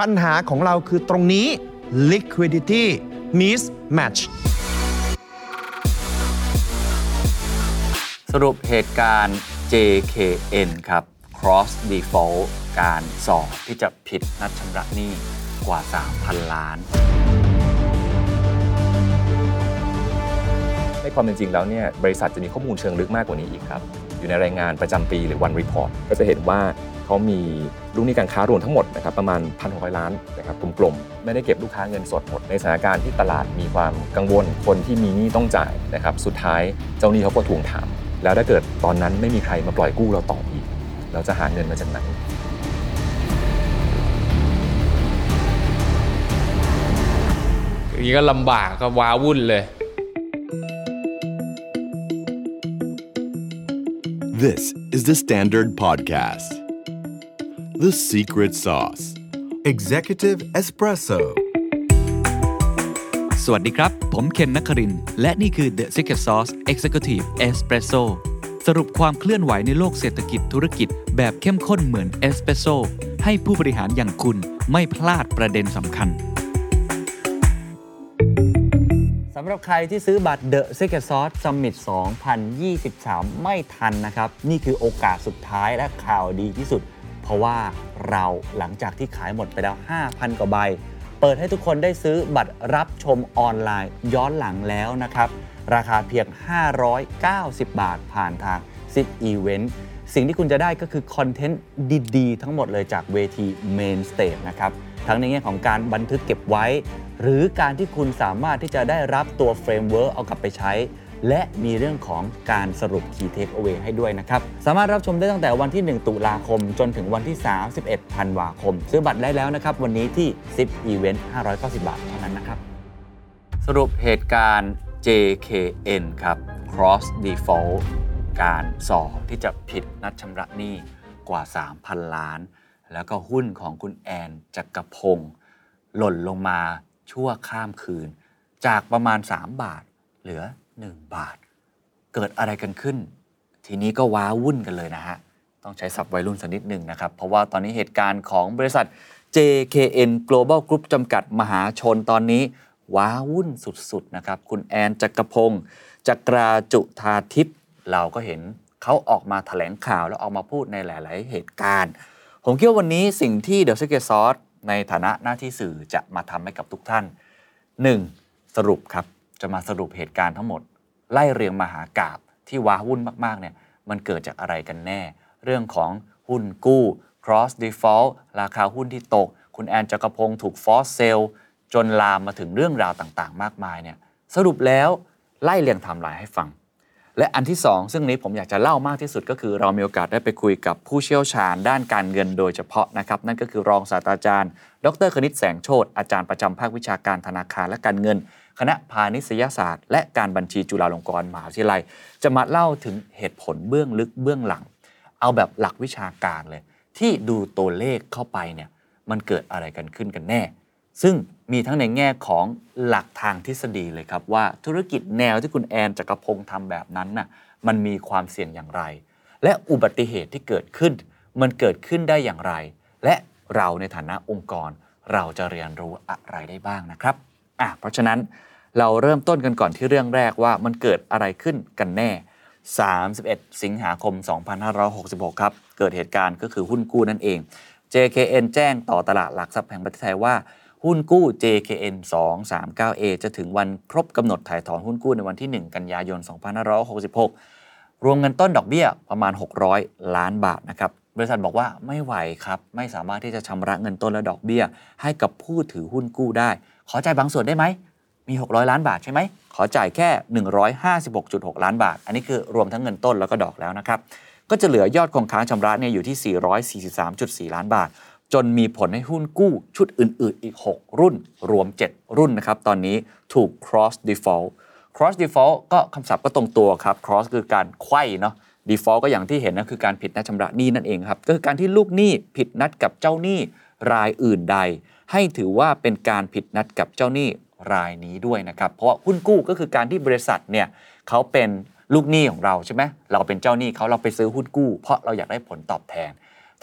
ปัญหาของเราคือตรงนี้ liquidity mismatch สรุปเหตุการณ์ JKN ครับ cross default การสอบที่จะผิดนัดชำระหนี้กว่า 3,000 ล้าน ในความเป็นจริงแล้วเนี่ยบริษัทจะมีข้อมูลเชิงลึกมากกว่านี้อีกครับ อยู่ในรายงานประจำปีหรือ one report ก็จะเห็นว่าเขามี ลูกหนี้การค้ารวมทั้งหมดนะครับประมาณ 1,600 ล้านนะครับกลมๆไม่ได้เก็บลูกค้าเงินสดหมดในสถานการณ์ที่ตลาดมีความกังวลคนที่มีหนี้ต้องจ่ายนะครับสุดท้ายเจ้าหนี้เขาก็ทวงถาม แล้วถ้าเกิดตอนนั้นไม่มีใครมาปล่อยกู้เราต่ออีก เราจะหาเงินมาจากไหนอย่างนี้ก็ลำบากก็ว้าวุ่นเลย This is the Standard Podcast. The Secret Sauce. Executive Espresso สวัสดีครับ ผมเคนนักครินทร์และนี่คือ The Secret Sauce Executive Espresso สรุปความเคลื่อนไหวในโลกเศรษฐกิจธุรกิจแบบเข้มข้นเหมือนเอสเปรสโซให้ผู้บริหารอย่างคุณไม่พลาดประเด็นสำคัญสำหรับใครที่ซื้อบัตร The Secret Sauce Summit 2023 ไม่ทันนะครับ นี่คือโอกาสสุดท้ายและข่าวดีที่สุดเพ ราะว่าเราหลังจากที่ขายหมดไปแล้ว 5,000 กว่าใบ เปิดให้ทุกคนได้ซื้อบัตรรับชมออนไลน์ย้อนหลังแล้วนะครับ ราคาเพียง 590 บาทผ่านทาง Zip Event สิ่งที่คุณจะได้ก็คือคอนเทนต์ดีๆ ทั้งหมดเลยจากเวที Main Stage นะครับทั้งในแง่ของการบันทึกเก็บไว้ หรือการที่คุณสามารถที่จะได้รับตัว framework เอากลับไปใช้ และมีเรื่องของการสรุป Key Takeaway ให้ด้วยนะครับ สามารถรับชมได้ตั้งแต่วันที่ 1 ตุลาคม จนถึงวันที่ 31 ธันวาคม ซื้อบัตรได้แล้วนะครับ วันนี้ที่ 10 Event 590 บาทเท่านั้นนะครับ สรุปเหตุการณ์ JKN ครับ cross default การสอบที่จะผิดนัดชำระหนี้กว่า 3,000 ล้าน แล้วก็หุ้นของคุณแอนจักรพงศ์หล่นลงมาชั่วข้ามคืน จากประมาณ 3 บาทเหลือ 1 บาท เกิดอะไรกันขึ้น ทีนี้ก็ว้าวุ่นกันเลยนะฮะ ต้องใช้ศัพท์วัยรุ่นสักนิดหนึ่งนะครับ เพราะว่าตอนนี้เหตุการณ์ของบริษัท JKN Global Group จำกัดมหาชนตอนนี้ ว้าวุ่นสุดๆนะครับ คุณแอนจักรพงศ์จักราจุธาทิพย์เราก็เห็นเขาออกมาถแถลงข่าวแล้วออกมาพูดในหลาย ๆ เหตุการณ์ ผมคิดว่าวันนี้สิ่งที่เด e สเก t ซอสในฐานะหน้าที่สื่อจะมาทำให้กับทุกท่าน 1. สรุปครับ จะมาสรุปเหตุการณ์ทั้งหมด ไล่เรียงมหากาพย์ที่ว้าวุ่นมากๆเนี่ยมันเกิดจากอะไรกันแน่ เรื่องของหุ้นกู้ cross default ราคาหุ้นที่ตก คุณแอนจักรพงษ์ถูก force sell จนลามมาถึงเรื่องราวต่างๆ มากมายเนี่ยสรุปแล้วไล่เรียงไทม์ไลน์ให้ฟัง และอันที่ 2 ซึ่งนี้ผมอยากจะเล่ามากที่สุดก็คือเรามีโอกาสได้ไปคุยกับผู้เชี่ยวชาญด้านการเงินโดยเฉพาะนะครับ นั่นก็คือรองศาสตราจารย์ ดรคณิตแสงโชตอาจารย์ประจำภาควิชาการธนาคารและการเงิน คณะพาณิชยศาสตร์ และการบัญชีจุฬาลงกรณ์มหาวิทยาลัย จะมาเล่าถึงเหตุผลเบื้องลึกเบื้องหลัง เอาแบบหลักวิชาการเลย ที่ดูตัวเลขเข้าไปเนี่ยมันเกิดอะไรกันขึ้นกันแน่ ซึ่ง มีทั้งในแง่ของหลักทางทฤษฎีเลยครับว่าธุรกิจแนวที่คุณแอนจักรพงศ์ทำแบบนั้นน่ะมันมีความเสี่ยงอย่างไร และอุบัติเหตุที่เกิดขึ้น มันเกิดขึ้นได้อย่างไร และเราในฐานะองค์กร เราจะเรียนรู้อะไรได้บ้างนะครับอะเพราะฉะนั้นเราเริ่มต้นกันก่อนที่เรื่องแรกว่ามันเกิดอะไรขึ้นกันแน่ 31 สิงหาคม 2566 ครับ เกิดเหตุการณ์ก็คือหุ้นกู้นั่นเอง JKN แจ้งต่อตลาดหลักทรัพย์แห่งประเทศไทยว่า หุ้นกู้ JKN 239A จะถึงวันครบกำหนดถ่ายถอนหุ้นกู้ในวันที่ 1 กันยายน 2566 รวมเงินต้นดอกเบี้ยประมาณ 600 ล้านบาทนะครับ บริษัทบอกว่าไม่ไหวครับ ไม่สามารถที่จะชำระเงินต้นและดอกเบี้ย ให้กับผู้ถือหุ้นกู้ได้ ขอจ่ายบางส่วนได้ไหม มี 600 ล้านบาทใช่ไหม ขอจ่ายแค่ 156.6 ล้านบาท อันนี้คือรวมทั้งเงินต้นแล้วก็ดอกแล้วนะครับ ก็จะเหลือยอดคงค้างชำระเนี่ยอยู่ที่ 443.4 ล้านบาท จนมีผลให้หุ้นกู้ชุดอื่นๆ อีก 6 รุ่น รวม 7 รุ่นนะครับ ตอนนี้ถูก cross default cross default ก็คำศัพท์ก็ตรงตัวครับ cross คือการไขว้เนาะ default ก็อย่างที่เห็นนะคือการผิดนัดชำระหนี้นั่นเองครับ ก็คือการที่ลูกหนี้ผิดนัดกับเจ้าหนี้รายอื่นใด ให้ถือว่าเป็นการผิดนัดกับเจ้าหนี้รายนี้ด้วยนะครับ เพราะว่าหุ้นกู้ก็คือการที่บริษัทเนี่ยเขาเป็นลูกหนี้ของเราใช่ไหมเราเป็นเจ้าหนี้เขาเราไปซื้อหุ้นกู้ เพราะเราอยากได้ผลตอบแทน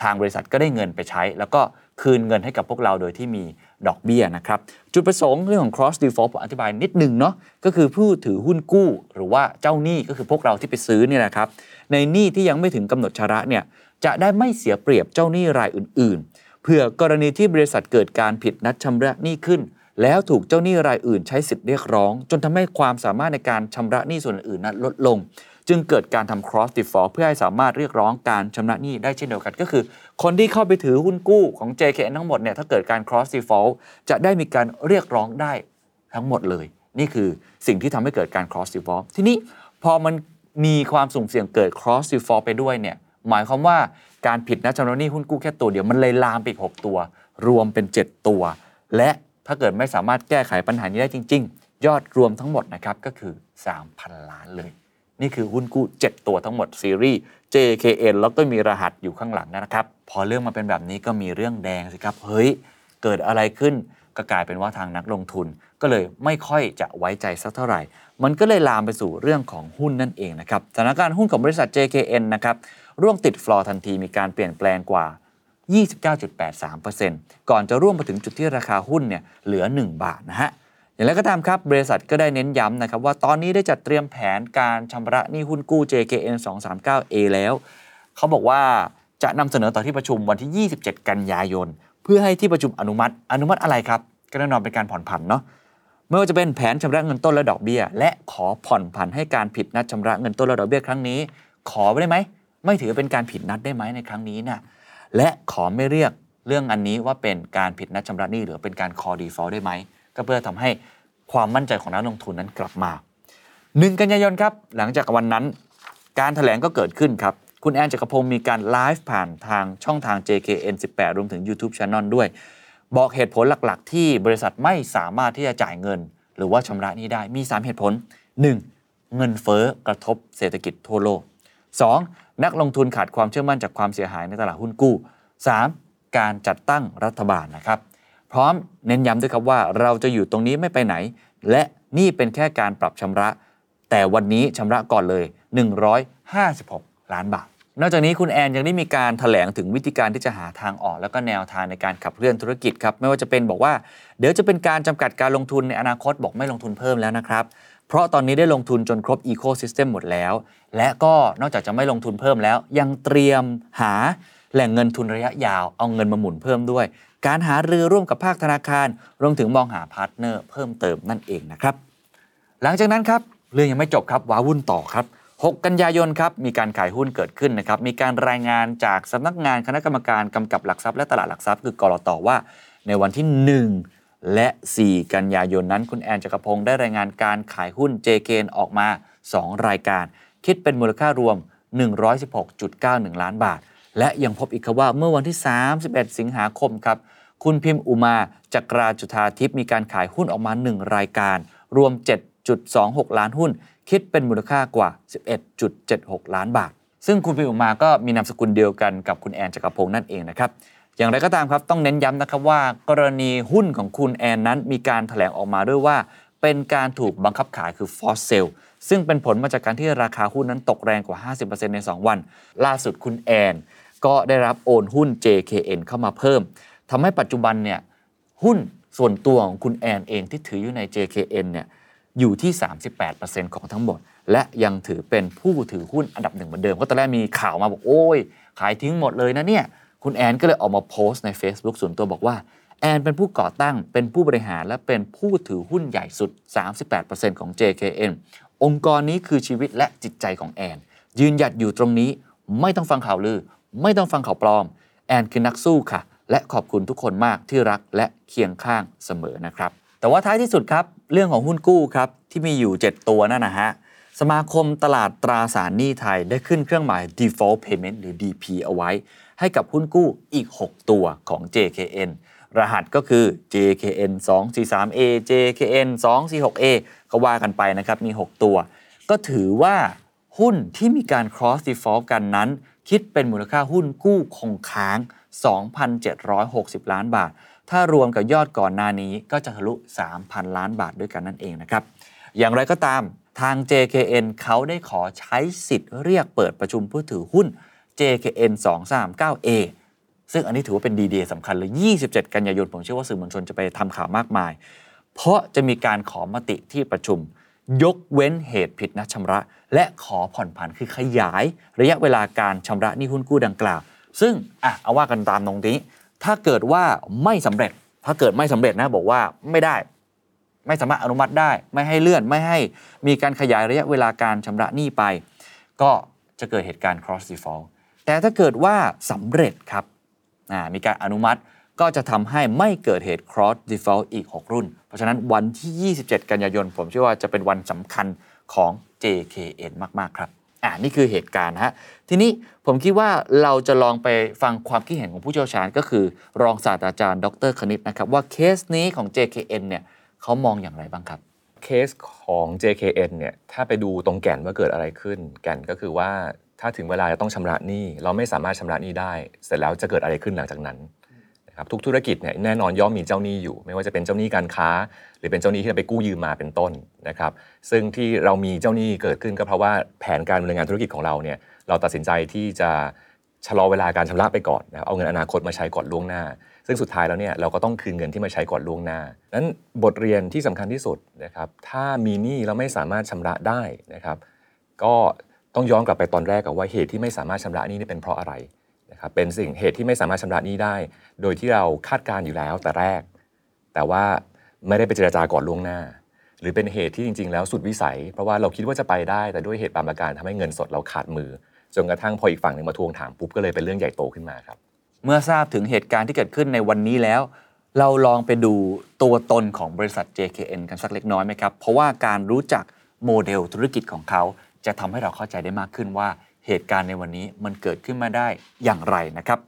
ทางบริษัทก็ได้เงินไปใช้ แล้วก็คืนเงินให้กับพวกเราโดยที่มีดอกเบี้ยนะครับจุดประสงค์เรื่องของ cross default ผมอธิบายนิดหนึ่งเนาะก็คือผู้ถือหุ้นกู้ หรือว่าเจ้าหนี้ก็คือพวกเราที่ไปซื้อเนี่ยนะครับในหนี้ที่ยังไม่ถึงกำหนดชำระเนี่ยจะได้ไม่เสียเปรียบเจ้าหนี้รายอื่น ๆ เพื่อกรณีที่บริษัทเกิดการผิดนัดชำระหนี้ขึ้น แล้วถูกเจ้าหนี้รายอื่นใช้สิทธิ์เรียกร้อง จนทำให้ความสามารถในการชำระหนี้ส่วนอื่นนั้นลดลง จึงเกิดการทำ cross default เพื่อให้สามารถเรียกร้องการชำระหนี้ได้เช่นเดียวกัน ก็คือ คนที่เข้าไปถือหุ้นกู้ของ JKN ทั้งหมดเนี่ยถ้าเกิดการ cross default จะได้มีการเรียกร้องได้ทั้งหมดเลย นี่คือสิ่งที่ทำให้เกิดการ cross default ทีนี้พอมันมีความสุ่มเสี่ยงเกิด cross default ไปด้วยเนี่ยหมายความว่าการผิดนัดชำระหนี้หุ้นกู้แค่ตัวเดียวมันเลยลามไปอีก6ตัว รวมเป็น 7 ตัว และถ้าเกิดไม่สามารถแก้ไขปัญหานี้ได้จริง ๆ ยอดรวมทั้งหมดนะครับก็คือ 3,000 ล้านเลย นี่คือหุ้นกู้ 7 ตัวทั้งหมดซีรีส์ JKN แล้วก็มีรหัสอยู่ข้างหลังนะครับ พอเรื่องมาเป็นแบบนี้ก็มีเรื่องแดงสิครับ เฮ้ย เกิดอะไรขึ้นก็กลายเป็นว่าทางนักลงทุน ก็เลยไม่ค่อยจะไว้ใจสักเท่าไหร่ มันก็เลยลามไปสู่เรื่องของหุ้นนั่นเองนะครับสถานการณ์หุ้นของบริษัท JKN นะครับร่วงติดฟลอร์ทันทีมีการเปลี่ยนแปลงกว่า 29.83%ก่อนจะร่วงมาถึงจุดที่ราคาหุ้นเนี่ยเหลือ 1 บาทนะฮะ อย่างไรก็ตามครับบริษัทก็ได้เน้นย้ำนะครับว่าตอนนี้ได้จัดเตรียมแผนการชำระหนี้หุ้นกู้ JKN 239A แล้ว เขาบอกว่าจะนำเสนอต่อที่ประชุมวันที่ 27 กันยายน เพื่อให้ที่ประชุมอนุมัติ อนุมัติอะไรครับ ก็แน่นอนเป็นการผ่อนผันเนาะไม่ว่าจะเป็นแผนชำระเงินต้นและดอกเบี้ย และขอผ่อนผันให้การผิดนัดชำระเงินต้นและดอกเบี้ยครั้งนี้ ขอได้ไหมไม่ถือเป็นการผิดนัดได้ไหมในครั้งนี้นะและขอไม่เรียกเรื่องอันนี้ว่าเป็นการผิดนัดชำระหนี้หรือเป็นการ call default ได้ไหม ก็เพื่อทำให้ความมั่นใจของนักลงทุนนั้นกลับมา1กันยายนครับ หลังจากวันนั้น การถแถลงก็เกิดขึ้นครับ คุณแอนจักรพงศ์มีการไลฟ์ผ่านทางช่องทาง JKN 18 รวมถึง YouTube Channel ด้วย บอกเหตุผลหลักๆ ที่บริษัทไม่สามารถที่จะจ่ายเงิน หรือว่าชำระหนี้ได้มี 3 เหตุผล 1. เงินเฟ้อกระทบเศรษฐกิจทั่วโลก 2. นักลงทุนขาดความเชื่อมั่นจากความเสียหายในตลาดหุ้นกู้ 3. การจัดตั้งรัฐบาลนะครับ พร้อมเน้นย้ำด้วยครับว่าเราจะอยู่ตรงนี้ไม่ไปไหน และนี่เป็นแค่การปรับชำระ แต่วันนี้ชำระก่อนเลย 156 ล้านบาท นอกจากนี้คุณแอนยังได้มีการถแถลงถึงวิธีการที่จะหาทางออก แล้วก็แนวทางในการขับเคลื่อนธุรกิจครับไม่ว่าจะเป็นบอกว่า เดี๋ยวจะเป็นการจำกัดการลงทุนในอนาคตบอกไม่ลงทุนเพิ่มแล้วนะครับเพราะตอนนี้ได้ลงทุนจนครบ Ecosystem หมดแล้ว และก็นอกจากจะไม่ลงทุนเพิ่มแล้ว ยังเตรียมหา แหล่งเงินทุนระยะยาวเอาเงินมาหมุนเพิ่มด้วย การหารือร่วมกับภาคธนาคาร รวมถึงมองหา partner เพิ่มเติมนั่นเองนะครับ หลังจากนั้นครับเรื่องยังไม่จบครับว้าวุ่นต่อครับ 6 กันยายนครับมีการขายหุ้นเกิดขึ้นนะครับมีการรายงานจากสำนักงานคณะกรรมการกำกับหลักทรัพย์และตลาดหลักทรัพย์คือก.ล.ต.ว่า ในวันที่ 1 และ 4 กันยายนนั้น คุณแอนจักรพงษ์ได้รายงานการขายหุ้น JKN ออกมา 2 รายการ คิดเป็นมูลค่ารวม 116.91 ล้านบาท และยังพบอีกครับว่าเมื่อวันที่ 31 สิงหาคมครับ คุณพิมพ์อุมาจักราจุธาทิพย์มีการขายหุ้นออกมา 1 รายการ รวม 7.26 ล้านหุ้น คิดเป็นมูลค่ากว่า 11.76 ล้านบาท ซึ่งคุณพิมพ์อุมาก็มีนามสกุลเดียวกันกับคุณแอนจักรพงศ์นั่นเองนะครับอย่างไรก็ตามครับต้องเน้นย้ำนะครับว่ากรณีหุ้นของคุณแอนนั้นมีการถแถลงออกมาด้วยว่า เป็นการถูกบังคับขายคือ force sale ซึ่งเป็นผลมาจากการที่ราคาหุ้นนั้นตกแรงกว่า 50%ใน 2 วัน ล่าสุดคุณแอน ก็ได้รับโอนหุ้น JKN เข้ามาเพิ่มทำให้ปัจจุบันเนี่ยหุ้นส่วนตัวของคุณแอนเองที่ถืออยู่ใน JKN เนี่ยอยู่ที่ 38%ของทั้งหมด และยังถือเป็นผู้ถือหุ้นอันดับหนึ่งเหมือนเดิมเพราะตอนแรกมีข่าวมาบอกโอ้ย ขายทิ้งหมดเลยนะเนี่ย คุณแอนก็เลยออกมาโพสต์ใน Facebook ส่วนตัวบอกว่า แอนเป็นผู้ก่อตั้ง เป็นผู้บริหาร และเป็นผู้ถือหุ้นใหญ่สุด 38%ของ JKN องค์กรนี้คือชีวิตและจิตใจของแอน ยืนหยัดอยู่ตรงนี้ ไม่ต้องฟังข่าวลือ ไม่ต้องฟังข่าวปลอม แอนคือนักสู้ค่ะ และขอบคุณทุกคนมากที่รักและเคียงข้างเสมอนะครับ แต่ว่าท้ายที่สุดครับ เรื่องของหุ้นกู้ครับ ที่มีอยู่ 7 ตัวนั่นนะฮะสมาคมตลาดตราสารหนี้ไทยได้ขึ้นเครื่องหมาย default payment หรือ DP เอาไว้ ให้กับหุ้นกู้อีก 6 ตัวของ JKN รหัสก็คือ JKN 243A JKN 246A ก็ว่ากันไปนะครับ มี 6 ตัว ก็ถือว่าหุ้นที่มีการ cross default กันนั้น คิดเป็นมูลค่าหุ้นกู้คงค้าง 2,760 ล้านบาท ถ้ารวมกับยอดก่อนหน้านี้ก็จะทะลุ 3,000 ล้านบาทด้วยกันนั่นเองนะครับ อย่างไรก็ตามทาง JKN เขาได้ขอใช้สิทธิ์เรียกเปิดประชุมผู้ถือหุ้น JKN 239A ซึ่งอันนี้ถือว่าเป็นดีเดย์สำคัญเลย 27 กันยายน ผมเชื่อว่าสื่อมวลชนจะไปทำข่าวมากมาย เพราะจะมีการขอมติที่ประชุม ยกเว้นเหตุผิดนัดชำระ และขอผ่อนผันคือขยาย ระยะเวลาการชำระหนี้หุ้นกู้ดังกล่าว ซึ่งอะเอาว่ากันตามตรงนี้ ถ้าเกิดว่าไม่สำเร็จ ถ้าเกิดไม่สำเร็จนะบอกว่าไม่ได้ ไม่สามารถอนุมัติได้ ไม่ให้เลื่อนไม่ให้มีการขยายระยะเวลาการชำระหนี้ไป ก็จะเกิดเหตุการณ์ cross default แต่ถ้าเกิดว่าสำเร็จครับอ่ามีการอนุมัติ ก็จะทำให้ไม่เกิดเหตุ cross default อีก 6 รุ่น เพราะฉะนั้นวันที่ 27 กันยายน ผมเชื่อว่าจะเป็นวันสำคัญของ JKN มาก ๆ ครับ อ่านี่คือเหตุการณ์ฮะ ทีนี้ผมคิดว่าเราจะลองไปฟังความคิดเห็นของผู้เชี่ยวชาญ ก็คือ รองศาสตราจารย์ ดรคณิตนะครับ ว่าเคสนี้ของ JKN เนี่ยเขามองอย่างไรบ้างครับ เคสของ JKN เนี่ย ถ้าไปดูตรงแก่นว่าเกิดอะไรขึ้น แก่นก็คือว่าถ้าถึงเวลาจะต้องชำระหนี้ เราไม่สามารถชำระหนี้ได้ เสร็จแล้วจะเกิดอะไรขึ้นหลังจากนั้น ครับทุกธุรกิจเนี่ยแน่นอนย่อมมีเจ้าหนี้อยู่ ไม่ว่าจะเป็นเจ้าหนี้การค้า หรือเป็นเจ้าหนี้ที่เราไปกู้ยืมมาเป็นต้นนะครับซึ่งที่เรามีเจ้าหนี้เกิดขึ้นก็เพราะว่าแผนการดำเนินงานธุรกิจของเราเนี่ยเราตัดสินใจที่จะชะลอเวลาการชำระไปก่อนนะครับเอาเงินอนาคตมาใช้ก่อนล่วงหน้า ซึ่งสุดท้ายแล้วเนี่ยเราก็ต้องคืนเงินที่มาใช้ก่อนล่วงหน้านั้นบทเรียนที่สำคัญที่สุดนะครับถ้ามีหนี้แล้วไม่สามารถชำระได้นะครับก็ต้องย้อนกลับไปตอนแรกกับว่าเหตุที่ไม่สามารถชำระหนี้นี่เป็นเพราะอะไร นะครับเป็นสิ่งเหตุที่ไม่สามารถชำระหนี้ได้ โดยที่เราคาดการณ์อยู่แล้วแต่แรก แต่ว่าไม่ได้ไปเจรจาก่อนล่วงหน้า หรือเป็นเหตุที่จริง ๆ แล้วสุดวิสัย เพราะว่าเราคิดว่าจะไปได้ แต่ด้วยเหตุบางประการทำให้เงินสดเราขาดมือจนกระทั่งพออีกฝั่งหนึ่งมาทวงถามปุ๊บก็เลยเป็นเรื่องใหญ่โตขึ้นมาครับ เมื่อทราบถึงเหตุการณ์ที่เกิดขึ้นในวันนี้แล้ว เราลองไปดูตัวตนของบริษัท JKN กันสักเล็กน้อยไหมครับเพราะว่าการรู้จักโมเดลธุรกิจของเขาจะทำให้เราเข้าใจได้มากขึ้นว่า เหตุการณ์ในวันนี้มันเกิดขึ้นมาได้อย่างไรนะครับ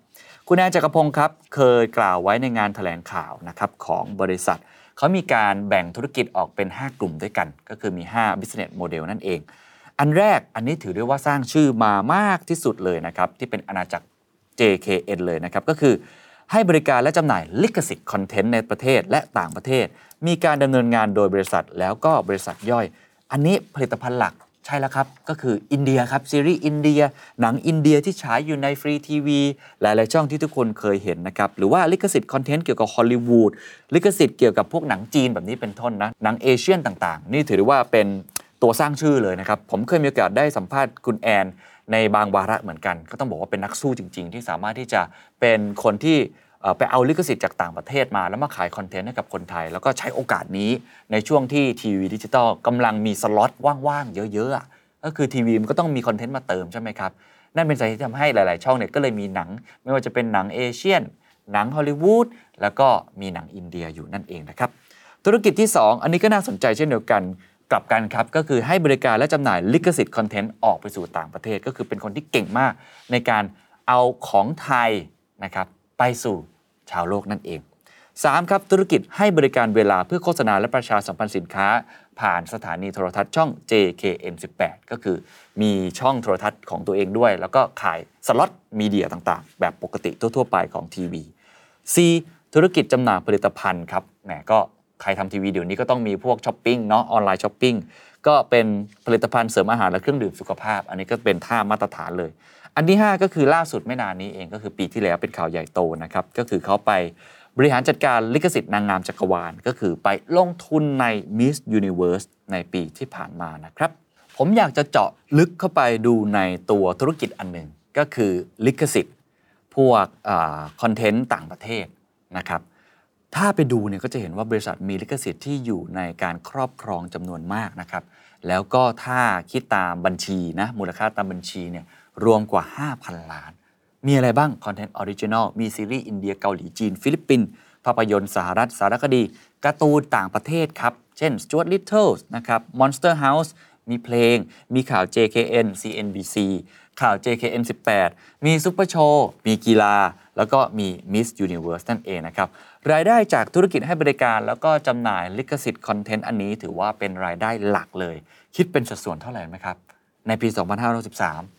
คุณแอนจักรพงศ์ครับเคยกล่าวไว้ในงานแถลงข่าวนะครับของบริษัท เขามีการแบ่งธุรกิจออกเป็น 5 กลุ่มด้วยกัน ก็คือมี 5 business model นั่นเอง อันแรกอันนี้ถือได้ว่าสร้างชื่อมามากที่สุดเลยนะครับที่เป็นอาณาจักร JKN เลยนะครับก็คือให้บริการและจำหน่ายลิขสิทธิ์คอนเทนต์ในประเทศและต่างประเทศ มีการดำเนินงานโดยบริษัทแล้วก็บริษัทย่อย อันนี้ผลิตภัณฑ์หลัก ใช่แล้วครับ ก็คืออินเดียครับ ซีรีส์อินเดีย หนังอินเดียที่ฉายอยู่ในฟรีทีวีหลาย ๆ ช่องที่ทุกคนเคยเห็นนะครับ หรือว่าลิขสิทธิ์คอนเทนต์เกี่ยวกับฮอลลีวูดลิขสิทธิ์เกี่ยวกับพวกหนังจีนแบบนี้เป็นต้นนะหนัง Asian ต่าง ๆ นี่ถือว่าเป็นตัวสร้างชื่อเลยนะครับ ผมเคยมีโอกาสได้สัมภาษณ์คุณแอน ในบางวาระเหมือนกัน ก็ต้องบอกว่าเป็นนักสู้จริง ๆ ที่สามารถที่จะเป็นคนที่ ไปเอาลิขสิทธิ์จากต่างประเทศมา แล้วมาขายคอนเทนต์ให้กับคนไทย แล้วก็ใช้โอกาสนี้ในช่วงที่ทีวีดิจิตอลกำลังมีสล็อตว่างๆ เยอะๆ ก็คือทีวีมันก็ต้องมีคอนเทนต์มาเติมใช่ไหมครับ นั่นเป็นสาเหตุที่ทำให้หลาย ๆ ช่องเนี่ยก็เลยมีหนัง ไม่ว่าจะเป็นหนัง Asian หนังฮอลลีวูดแล้วก็มีหนังอินเดียอยู่นั่นเองนะครับธุรกิจที่ 2 อันนี้ก็น่าสนใจเช่นเดียวกันกลับกันครับ ก็คือให้บริการและจำหน่ายลิขสิทธิ์คอนเทนต์ออกไปสู่ต่างประเทศ ก็คือเป็นคนที่เก่งมากในการเอาของไทยนะครับ ไปสู่ชาวโลกนั่นเอง 3. ครับธุรกิจให้บริการเวลาเพื่อโฆษณาและประชาสัมพันธ์สินค้า ผ่านสถานีโทรทัศน์ช่อง JKN 18 ก็คือมีช่องโทรทัศน์ของตัวเองด้วย แล้วก็ขายสล็อตมีเดียต่างๆ แบบปกติทั่ว ๆ ไปของทีวี C ธุรกิจจำหน่ายผลิตภัณฑ์ครับแหมก็ใครทำทีวีเดี๋ยวนี้ก็ต้องมีพวกช้อปปิ้งเนาะออนไลน์ช้อปปิ้งก็เป็นผลิตภัณฑ์เสริมอาหารและเครื่องดื่มสุขภาพ อันนี้ก็เป็นท่ามาตรฐานเลย อันที่ 5 ก็คือล่าสุดไม่นานนี้เองก็คือปีที่แล้วเป็นข่าวใหญ่โตนะครับก็คือเขาไปบริหารจัดการลิขสิทธิ์นางงามจักรวาล ก็คือไปลงทุนใน Miss Universe ในปีที่ผ่านมานะครับ ผมอยากจะเจาะลึกเข้าไปดูในตัวธุรกิจอันหนึ่งก็คือลิขสิทธิ์ พวกคอนเทนต์ต่างประเทศนะครับถ้าไปดูเนี่ยก็จะเห็นว่าบริษัทมีลิขสิทธิ์ที่อยู่ในการครอบครองจำนวนมากนะครับ แล้วก็ถ้าคิดตามบัญชีนะมูลค่าตามบัญชีเนี่ย รวมกว่า 5,000 ล้าน มีอะไรบ้างคอนเทนต์ original มีซีรีส์อินเดียเกาหลีจีน ฟิลิปปินส์ภาพยนตร์สหรัฐสารคดีการ์ตูนต่างประเทศครับ เช่น Stuart Little นะครับ Monster House มีเพลง มีข่าว JKN CNBC ข่าว JKN 18 มีซุปเปอร์โชว์ มีกีฬา แล้วก็มี Miss Universe นั่นเองนะครับ รายได้จากธุรกิจให้บริการ แล้วก็จำหน่ายลิขสิทธิ์คอนเทนต์อันนี้ถือว่าเป็นรายได้หลักเลย คิดเป็นสัดส่วนเท่าไหร่ไหมครับ ในปี 2513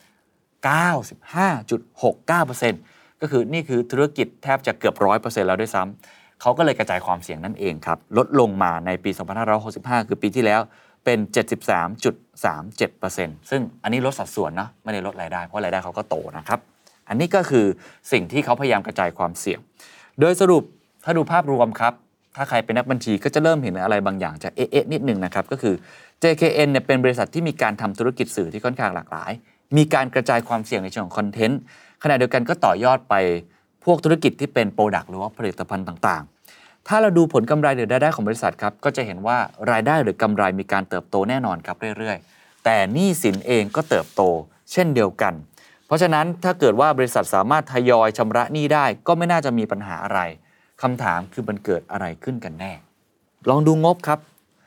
95.69%ก็คือนี่คือธุรกิจแทบจะเกือบ 100%แล้วด้วยซ้ำเขาก็เลยกระจายความเสี่ยงนั่นเองครับ ลดลงมาในปี 2565 คือปีที่แล้วเป็น 73.37%ซึ่งอันนี้ลดสัดส่วนนะไม่ได้ลดรายได้ เพราะรายได้เขาก็โตนะครับ อันนี้ก็คือสิ่งที่เขาพยายามกระจายความเสี่ยง โดยสรุปถ้าดูภาพรวมครับ ถ้าใครเป็นนักบัญชีก็จะเริ่มเห็นอะไรบางอย่างจะเอ๊ะนิดนึงนะครับ ก็คือ JKN เนี่ยเป็นบริษัทที่มีการทำธุรกิจสื่อที่ค่อนข้างหลากหลาย มีการกระจายความเสี่ยงในเชิงของคอนเทนต์ขณะเดียวกันก็ต่อยอดไปพวกธุรกิจที่เป็นโปรดักต์หรือว่าผลิตภัณฑ์ต่างๆ ถ้าเราดูผลกำไรหรือรายได้ของบริษัทครับก็จะเห็นว่ารายได้หรือกำไรมีการเติบโตแน่นอนครับเรื่อยๆ แต่หนี้สินเองก็เติบโต เช่นเดียวกัน เพราะฉะนั้นถ้าเกิดว่าบริษัทสามารถทยอยชำระหนี้ได้ก็ไม่น่าจะมีปัญหาอะไรคำถามคือมันเกิดอะไรขึ้นกันแน่ ลองดูงบครับ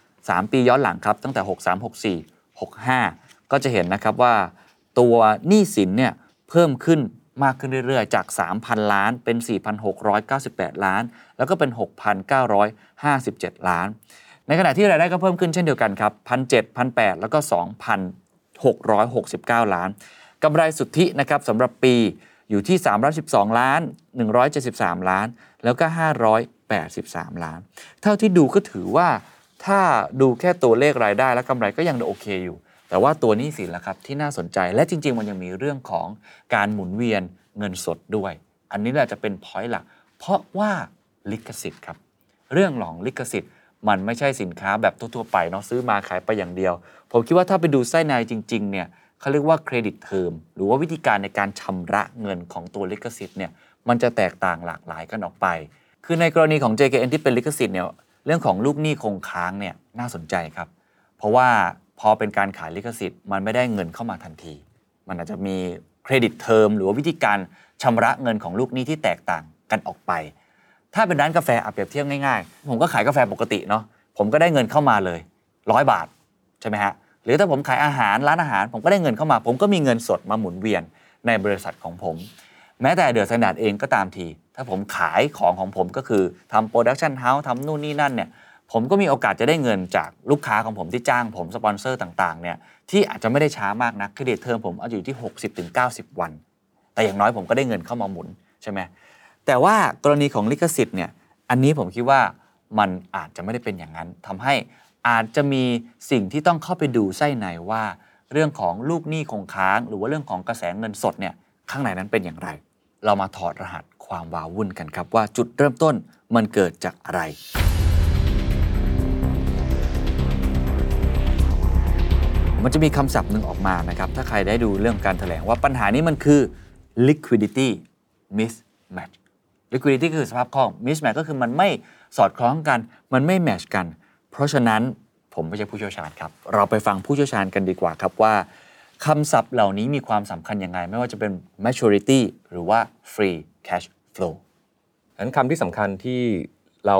3 ปีย้อนหลังครับตั้งแต่ 63 64 65 ก็จะเห็นนะครับว่า ตัวหนี้สินเนี่ยเพิ่มขึ้นมากขึ้นเรื่อยๆ จาก 3,000 ล้าน เป็น 4,698 ล้าน แล้วก็เป็น 6,957 ล้าน ในขณะที่รายได้ก็เพิ่มขึ้นเช่นเดียวกันครับ1,700 1,800 แล้วก็ 2,669 ล้านกำไรสุทธินะครับสำหรับปีอยู่ที่ 312 ล้าน 173 ล้าน แล้วก็ 583 ล้าน เท่าที่ดูก็ถือว่าถ้าดูแค่ตัวเลขรายได้และกำไรก็ยังโอเคอยู่ แต่ว่าตัวหนี้สินแหละครับที่น่าสนใจและจริง ๆ มันยังมีเรื่องของการหมุนเวียนเงินสดด้วย อันนี้แหละจะเป็น point หลัก เพราะว่าลิขสิทธิ์ครับ เรื่องของลิขสิทธิ์ มันไม่ใช่สินค้าแบบทั่วๆไปเนาะซื้อมาขายไปอย่างเดียว ผมคิดว่าถ้าไปดูไส้ในจริง ๆ เนี่ยเขาเรียกว่า credit term หรือว่าวิธีการในการชำระเงินของตัวลิขสิทธิ์เนี่ยมันจะแตกต่างหลากหลายกันออกไป คือในกรณีของ JKN ที่เป็นลิขสิทธิ์เนี่ยเรื่องของลูกหนี้คงค้างเนี่ยน่าสนใจครับ เพราะว่า พอเป็นการขายลิขสิทธิ์มันไม่ได้เงินเข้ามาทันที มันอาจจะมี credit term หรือว่าวิธีการชำระเงินของลูกหนี้ที่แตกต่างกันออกไป ถ้าเป็นร้านกาแฟอะเปรียบเทียบง่ายๆ ผมก็ขายกาแฟปกติเนาะผมก็ได้เงินเข้ามาเลยร้อยบาทใช่ไหมฮะหรือถ้าผมขายอาหารร้านอาหาร ผมก็ได้เงินเข้ามา ผมก็มีเงินสดมาหมุนเวียนในบริษัทของผม แม้แต่ The Standard เองก็ตามที ถ้าผมขายของของผมก็คือทำ production house ทำนู่นนี่นั่นเนี่ย ผมก็มีโอกาสจะได้เงินจากลูกค้าของผมที่จ้างผมสปอนเซอร์ต่างๆเนี่ยที่อาจจะไม่ได้ช้ามากนะ credit term ผมอาจจะอยู่ที่ 60-90 วัน แต่อย่างน้อยผมก็ได้เงินเข้ามาหมุนใช่ไหมแต่ว่ากรณีของลิขสิทธิ์เนี่ยอันนี้ผมคิดว่ามันอาจจะไม่ได้เป็นอย่างนั้นทำให้อาจจะมีสิ่งที่ต้องเข้าไปดูไส้ในว่า เรื่องของลูกหนี้คงค้าง หรือว่าเรื่องของกระแสเงินสดเนี่ยข้างในนั้นเป็นอย่างไร เรามาถอดรหัสความวาวุ่นกันครับว่าจุดเริ่มต้นมันเกิดจากอะไร มันจะมีคำศัพท์หนึ่งออกมานะครับ ถ้าใครได้ดูเรื่องการแถลงว่าปัญหานี้มันคือ liquidity mismatch liquidity คือสภาพคล่อง mismatch ก็คือมันไม่สอดคล้องกัน มันไม่แมชกัน เพราะฉะนั้นผมไม่ใช่ผู้เชี่ยวชาญครับ เราไปฟังผู้เชี่ยวชาญกันดีกว่าครับว่าคำศัพท์เหล่านี้มีความสำคัญยังไง ไม่ว่าจะเป็น maturity หรือว่า free cash flow นั้นคำที่สำคัญที่เรา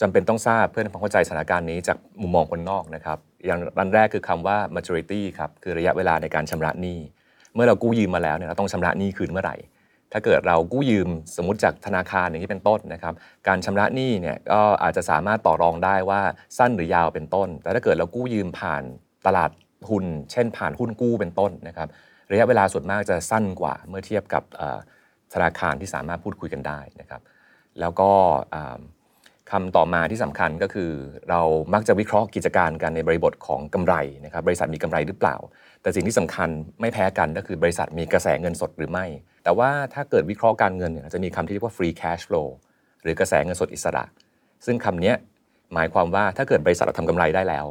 จำเป็นต้องทราบเพื่อทำความเข้าใจสถานการณ์นี้จากมุมมองคนนอกนะครับ อย่างอันแรกคือคำว่า maturity ครับคือระยะเวลาในการชำระหนี้ เมื่อเรากู้ยืมมาแล้วเนี่ยเราต้องชำระหนี้คืนเมื่อไหร่ ถ้าเกิดเรากู้ยืมสมมติจากธนาคารอย่างนี้เป็นต้นนะครับ การชำระหนี้เนี่ยก็อาจจะสามารถต่อรองได้ว่าสั้นหรือยาวเป็นต้น แต่ถ้าเกิดเรากู้ยืมผ่านตลาดหุ้น เช่น ผ่านหุ้นกู้เป็นต้นนะครับระยะเวลาส่วนมากจะสั้นกว่าเมื่อเทียบกับธนาคารที่สามารถพูดคุยกันได้นะครับ แล้วก็ คำต่อมาที่สำคัญก็คือ เรามักจะวิเคราะห์กิจการกันในบริบทของกำไรนะครับบริษัทมีกำไรหรือเปล่า แต่สิ่งที่สำคัญไม่แพ้กันก็คือบริษัทมีกระแสเงินสดหรือไม่ แต่ว่าถ้าเกิดวิเคราะห์การเงินเนี่ยจะมีคำที่เรียกว่า free cash flow หรือกระแสเงินสดอิสระ ซึ่งคำนี้หมายความว่าถ้าเกิดบริษัทเราทำกำไรได้แล้ว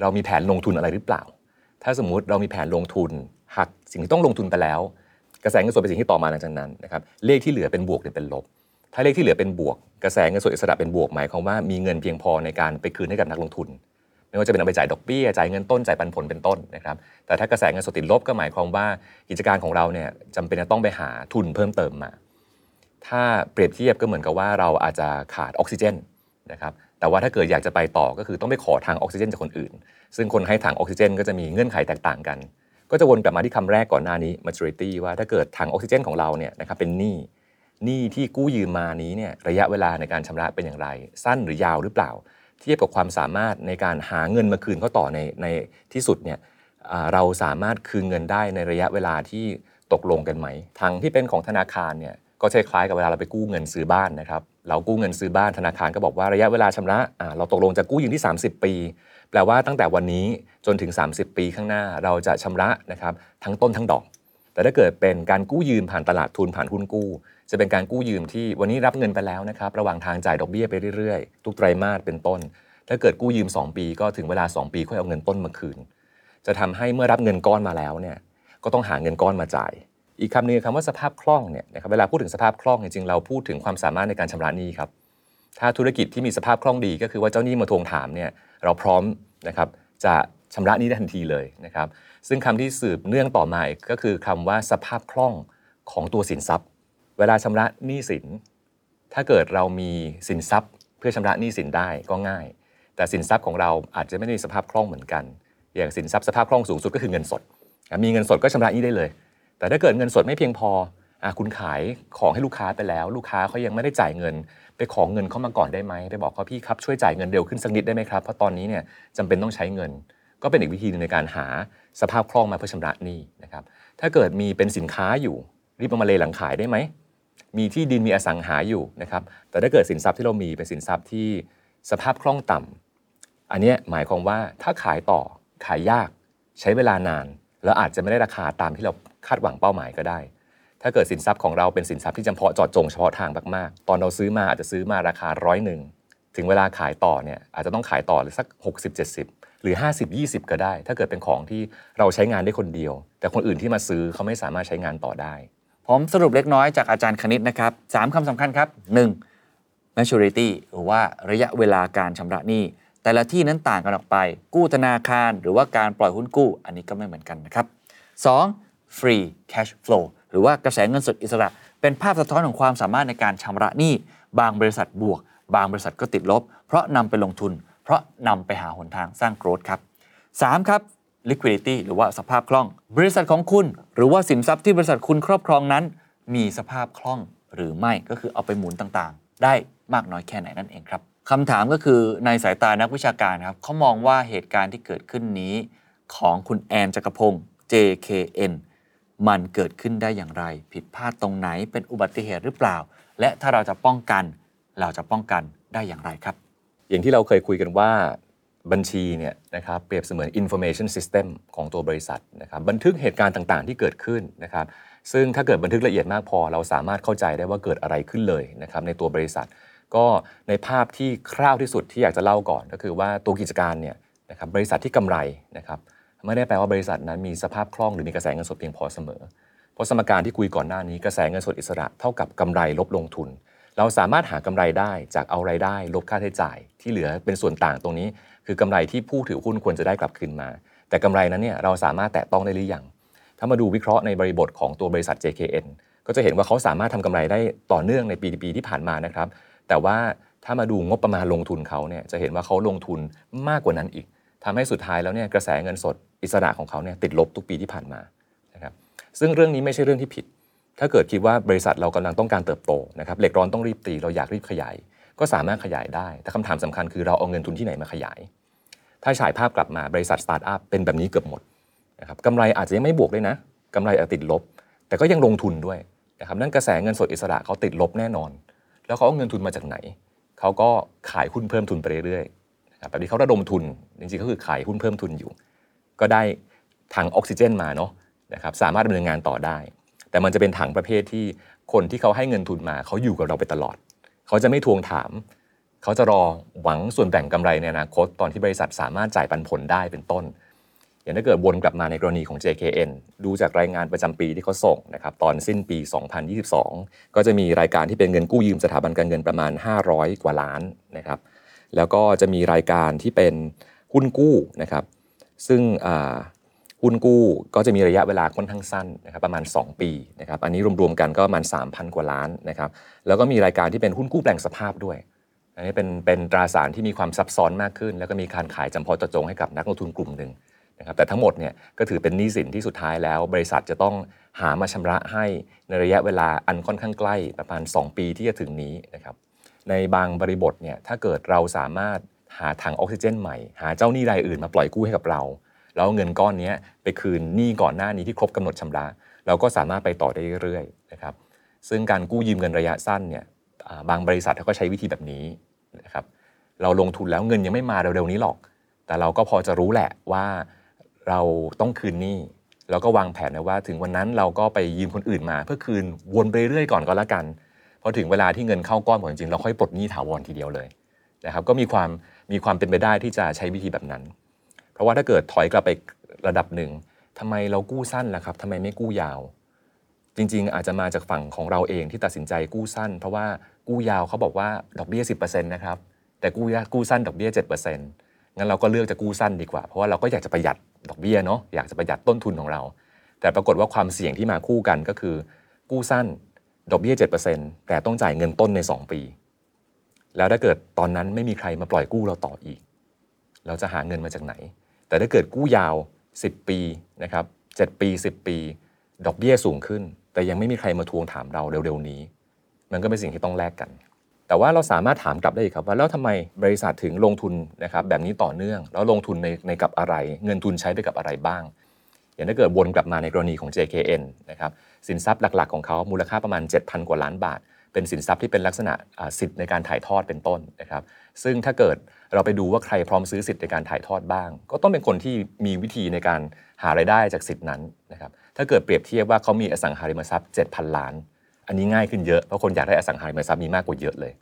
เรามีแผนลงทุนอะไรหรือเปล่า ถ้าสมมุติเรามีแผนลงทุนหักสิ่งที่ต้องลงทุนไปแล้ว กระแสเงินสดเป็นสิ่งที่ต่อมาหลังจากนั้นนะครับเลขที่เหลือเป็นบวกหรือเป็นลบ ถ้าเลขที่เหลือเป็นบวก กระแสเงินสดอิสระเป็นบวกหมายความว่ามีเงินเพียงพอในการไปคืนให้กับนักลงทุน ไม่ว่าจะเป็นเอาไปจ่ายดอกเบี้ยจ่ายเงินต้นจ่ายปันผลเป็นต้นนะครับแต่ถ้ากระแสเงินสดติดลบก็หมายความว่ากิจการของเราเนี่ยจำเป็นจะต้องไปหาทุนเพิ่มเติมมา ถ้าเปรียบเทียบก็เหมือนกับว่าเราอาจจะขาดออกซิเจนนะครับแต่ว่าถ้าเกิดอยากจะไปต่อก็คือต้องไปขอทางออกซิเจนจากคนอื่น ซึ่งคนให้ทางออกซิเจน ก็จะมีเงื่อนไขแตกต่างกัน ก็จะวนกลับมาที่คำแรกก่อนหน้านี้ maturity ว่าถ้าเกิดทางออกซิเจนของเราเนี่ยนะครับเป็นหนี้ หนี้ที่กู้ยืมมานี้เนี่ยระยะเวลาในการชำระเป็นอย่างไร สั้นหรือยาวหรือเปล่า เทียบกับความสามารถในการหาเงินมาคืนเขาต่อในในที่สุดเนี่ยเราสามารถคืนเงินได้ในระยะเวลาที่ตกลงกันไหมทางที่เป็นของธนาคารเนี่ยก็ใช้คล้ายกับเวลาเราไปกู้เงินซื้อบ้านนะครับเรากู้เงินซื้อบ้านธนาคารก็บอกว่าระยะเวลาชำระเราตกลงจะกู้ยืมที่ 30 ปี แปลว่าตั้งแต่วันนี้จนถึง 30 ปีข้างหน้าเราจะชำระนะครับทั้งต้นทั้งดอก แต่ถ้าเกิดเป็นการกู้ยืมผ่านตลาดทุนผ่านหุ้นกู้ จะเป็นการกู้ยืมที่วันนี้รับเงินไปแล้วนะครับระหว่างทางจ่ายดอกเบี้ยไปเรื่อยๆ ทุกไตรมาสเป็นต้น ถ้าเกิดกู้ยืม 2 ปีก็ถึงเวลา 2 ปีค่อยเอาเงินต้นมาคืน จะทำให้เมื่อรับเงินก้อนมาแล้วเนี่ยก็ต้องหาเงินก้อนมาจ่าย อีกคำหนึงคือคำว่าสภาพคล่องเนี่ยนะครับเวลาพูดถึงสภาพคล่องจริงๆเราพูดถึงความสามารถในการชำระหนี้ครับถ้าธุรกิจที่มีสภาพคล่องดีก็คือว่าเจ้าหนี้มาทวงถามเนี่ยเราพร้อมนะครับจะชำระหนี้ได้ทันทีเลยนะครับซึ่งคำที่สืบเนื่องต่อมาอีกก็คือคำว่าสภาพคล่องของตัวสินทรัพย์ เวลาชำระหนี้สิน ถ้าเกิดเรามีสินทรัพย์ เพื่อชำระหนี้สินได้ก็ง่าย แต่สินทรัพย์ของเราอาจจะไม่ได้มีสภาพคล่องเหมือนกัน อย่างสินทรัพย์สภาพคล่องสูงสุดก็คือเงินสด มีเงินสดก็ชำระหนี้ได้เลย แต่ถ้าเกิดเงินสดไม่เพียงพออคุณขายของให้ลูกค้าไปแล้ว ลูกค้าเขายังไม่ได้จ่ายเงิน ไปขอเงินเขามาก่อนได้ไหมไปบอกเขาพี่ครับช่วยจ่ายเงินเร็วขึ้นสักนิดได้ไหมครับเพราะตอนนี้เนี่ยจำเป็นต้องใช้เงิน ก็เป็นอีกวิธีหนึงในการหาสภาพคล่องมาเพื่อชำระหนี้นะครับถ้าเกิดมีเป็นสินค้าอยู่รีบเอามาเลยหลังขายได้ไหม มีที่ดินมีอสังหาอยู่นะครับแต่ถ้าเกิดสินทรัพย์ที่เรามีเป็นสินทรัพย์ที่สภาพคล่องต่ำอันนี้หมายความว่าถ้าขายต่อขายยากใช้เวลานาน แล้วอาจจะไม่ได้ราคาตามที่เราคาดหวังเป้าหมายก็ได้ ถ้าเกิดสินทรัพย์ของเราเป็นสินทรัพย์ที่จำเพาะเจาะจงเฉพาะทางมากๆ ตอนเราซื้อมาอาจจะซื้อมาราคาร้อยหนึ่งถึงเวลาขายต่อเนี่ยอาจจะต้องขายต่อสัก 60 70 หรือ 50 20 ก็ได้ ถ้าเกิดเป็นของที่เราใช้งานได้คนเดียว แต่คนอื่นที่มาซื้อเขาไม่สามารถใช้งานต่อได้ ผมสรุปเล็กน้อยจากอาจารย์คณิตนะครับสามคำสำคัญครับ 1. maturity หรือว่าระยะเวลาการชำระหนี้ แต่ละที่นั้นต่างกันออกไป กู้ธนาคาร หรือว่าการปล่อยหุ้นกู้ อันนี้ก็ไม่เหมือนกันนะครับ 2. free cash flow หรือว่ากระแสเงินสดอิสระ เป็นภาพสะท้อนของความสามารถในการชำระหนี้ บางบริษัทบวก บางบริษัทก็ติดลบ เพราะนำไปลงทุน เพราะนำไปหาหนทางสร้างโกรธครับ 3. ครับ liquidity หรือว่าสภาพคล่อง บริษัทของคุณ หรือว่าสินทรัพย์ที่บริษัทคุณครอบครองนั้น มีสภาพคล่องหรือไม่ก็คือเอาไปหมุนต่างๆ ได้มากน้อยแค่ไหนนั่นเองครับคำถามก็คือในสายตานักวิชาการครับเขามองว่าเหตุการณ์ที่เกิดขึ้นนี้ ของคุณแอนจักรพงศ์ JKN มันเกิดขึ้นได้อย่างไร ผิดพลาดตรงไหนเป็นอุบัติเหตุหรือเปล่า และถ้าเราจะป้องกัน เราจะป้องกันได้อย่างไรครับ อย่างที่เราเคยคุยกันว่า บัญชีเนี่ยนะครับเปรียบเสมือน information system ของตัวบริษัทนะครับบันทึกเหตุการณ์ต่างๆ ที่เกิดขึ้นนะครับซึ่งถ้าเกิดบันทึกละเอียดมากพอ เราสามารถเข้าใจได้ว่าเกิดอะไรขึ้นเลยนะครับในตัวบริษัท ก็ในภาพที่คร่าวที่สุดที่อยากจะเล่าก่อน ก็คือว่าตัวกิจการเนี่ยนะครับบริษัทที่กำไรนะครับไม่ได้แปลว่าบริษัทนั้นมีสภาพคล่องหรือมีกระแสเงินสดเพียงพอเสมอ เพราะสมการที่คุยก่อนหน้านี้กระแสเงินสดอิสระเท่ากับกำไรลบลงทุน เราสามารถหากำไรได้จากเอารายได้ ลบค่าใช้จ่าย ที่เหลือเป็นส่วนต่างตรงนี้ คือกำไรที่ผู้ถือหุ้นควรจะได้กลับคืนมา แต่กำไรนั้นเนี่ยเราสามารถแตะต้องได้หรือยัง ถ้ามาดูวิเคราะห์ในบริบทของตัวบริษัท JKN ก็จะเห็นว่าเขาสามารถทำกำไรได้ต่อเนื่องในปีปีที่ผ่านมานะครับ แต่ว่าถ้ามาดูงบประมาณลงทุนเขาเนี่ยจะเห็นว่าเขาลงทุนมากกว่านั้นอีกทำให้สุดท้ายแล้วเนี่ยกระแสเงินสดอิสระของเขาเนี่ยติดลบทุกปีที่ผ่านมานะครับซึ่งเรื่องนี้ไม่ใช่เรื่องที่ผิด ถ้าเกิดคิดว่าบริษัทเรากำลังต้องการเติบโตนะครับเหล็กร้อนต้องรีบตีเราอยากรีบขยาย ก็สามารถขยายได้ แต่คำถามสำคัญคือเราเอาเงินทุนที่ไหนมาขยาย ถ้าฉายภาพกลับมาบริษัทสตาร์ทอัพเป็นแบบนี้เกือบหมดนะครับกำไรอาจจะยังไม่บวกเลยนะกำไรอาจติดลบ แต่ก็ยังลงทุนด้วยนะครับนั่นกระแสเงินสดอิสระเขาติดลบแน่นอน แล้วเขาเอาเงินทุนมาจากไหนเขาก็ขายหุ้นเพิ่มทุนไปเรื่อยๆนะครับแบบนี้เขาระดมทุนจริงๆก็คือขายหุ้นเพิ่มทุนอยู่ ก็ได้ถังออกซิเจนมาเนาะนะครับสามารถดำเนินงานต่อได้ แต่มันจะเป็นถังประเภทที่คนที่เขาให้เงินทุนมาเขาอยู่กับเราไปตลอด เขาจะไม่ทวงถาม เขาจะรอหวังส่วนแบ่งกำไรในอนาคตตอนที่บริษัทสามารถจ่ายปันผลได้เป็นต้น อย่างถ้าเกิดวนกลับมาในกรณีของ JKN ดูจากรายงานประจำปีที่เขาส่งนะครับตอนสิ้นปี 2022 ก็จะมีรายการที่เป็นเงินกู้ยืมสถาบันการเงินประมาณ 500 กว่าล้านนะครับแล้วก็จะมีรายการที่เป็นหุ้นกู้นะครับซึ่งอ หุ้นกู้ก็จะมีระยะเวลาค่อนข้างสั้นนะครับประมาณ 2 ปีนะครับอันนี้รวมๆกันก็ประมาณ 3,000 กว่าล้านนะครับแล้วก็มีรายการที่เป็นหุ้นกู้แปลงสภาพด้วย อันนี้เป็นเป็นตราสารที่มีความซับซ้อนมากขึ้น แล้วก็มีการขายจำเพาะเจาะจงให้กับนักลงทุนกลุ่มหนึ่งนะครับแต่ทั้งหมดเนี่ยก็ถือเป็นหนี้สินที่สุดท้ายแล้ว บริษัทจะต้องหามาชำระให้ในระยะเวลาอันค่อนข้างใกล้ประมาณ 2 ปีที่จะถึงนี้นะครับในบางบริบทเนี่ยถ้าเกิดเราสามารถหาถังออกซิเจนใหม่ หาเจ้าหนี้รายอื่นมาปล่อยกู้ให้กับเรา แล้วเงินก้อนนี้ไปคืนหนี้ก่อนหน้านี้ที่ครบกำหนดชำระ เราก็สามารถไปต่อได้เรื่อยๆนะครับซึ่งการกู้ยืมเงินระยะสั้นเนี่ยบางบริษัทเขาก็ใช้วิธีแบบนี้นะครับเราลงทุนแล้วเงินยังไม่มาเร็วๆนี้หรอก แต่เราก็พอจะรู้แหละว่าเราต้องคืนหนี้แล้วก็วางแผนไว้ว่า ถึงวันนั้นเราก็ไปยืมคนอื่นมา เพื่อคืนวนไปเรื่อยๆก่อนก็แล้วกันพอถึงเวลาที่เงินเข้าก้อนหมดจริงๆเราค่อยปลดหนี้ถาวรทีเดียวเลยนะครับก็มีความมีความเป็นไปได้ที่จะใช้วิธีแบบนั้น เพราะว่าถ้าเกิดถอยกลับไประดับหนึ่งทำไมเรากู้สั้นล่ะครับทำไมไม่กู้ยาว จริง ๆ อาจจะมาจากฝั่งของเราเองที่ตัดสินใจกู้สั้น เพราะว่ากู้ยาวเขาบอกว่าดอกเบี้ย10%นะครับแต่กู้กู้สั้นดอกเบี้ย7%งั้นเราก็เลือกจะกู้สั้นดีกว่า เพราะว่าเราก็อยากจะประหยัดดอกเบี้ยเนาะอยากจะประหยัดต้นทุนของเรา แต่ปรากฏว่าความเสี่ยงที่มาคู่กันก็คือ กู้สั้นดอกเบี้ย7%แต่ต้องจ่ายเงินต้นใน 2 ปี แล้วถ้าเกิดตอนนั้นไม่มีใครมาปล่อยกู้เราต่ออีก เราจะหาเงินมาจากไหน แต่ถ้าเกิดกู้ยาว 10 ปีนะครับ7ปี 10 ปี ดอกเบี้ยสูงขึ้น แต่ยังไม่มีใครมาทวงถามเราเร็วๆนี้ มันก็เป็นสิ่งที่ต้องแลกกัน แต่ว่าเราสามารถถามกลับได้อีกครับว่าแล้วทำไมบริษัทถึงลงทุนนะครับแบบนี้ต่อเนื่อง แล้วลงทุนในในกับอะไร เงินทุนใช้ไปกับอะไรบ้าง อย่างถ้าเกิดวนกลับมาในกรณีของ JKN นะครับสินทรัพย์หลักๆ ของเขามูลค่าประมาณ 7,000 กว่าล้านบาท เป็นสินทรัพย์ที่เป็นลักษณะสิทธิ์ในการถ่ายทอดเป็นต้นนะครับ ซึ่งถ้าเกิดเราไปดูว่าใครพร้อมซื้อสิทธิ์ในการถ่ายทอดบ้าง ก็ต้องเป็นคนที่มีวิธีในการหารายได้จากสิทธิ์นั้นนะครับถ้าเกิดเปรียบเทียบว่าเขามีอสังหาริมทรัพย์ 7,000 ล้าน อันนี้ง่ายขึ้นเยอะเพราะคนอยากได้อสังหาริมทรัพย์มีมากกว่าเยอะเลย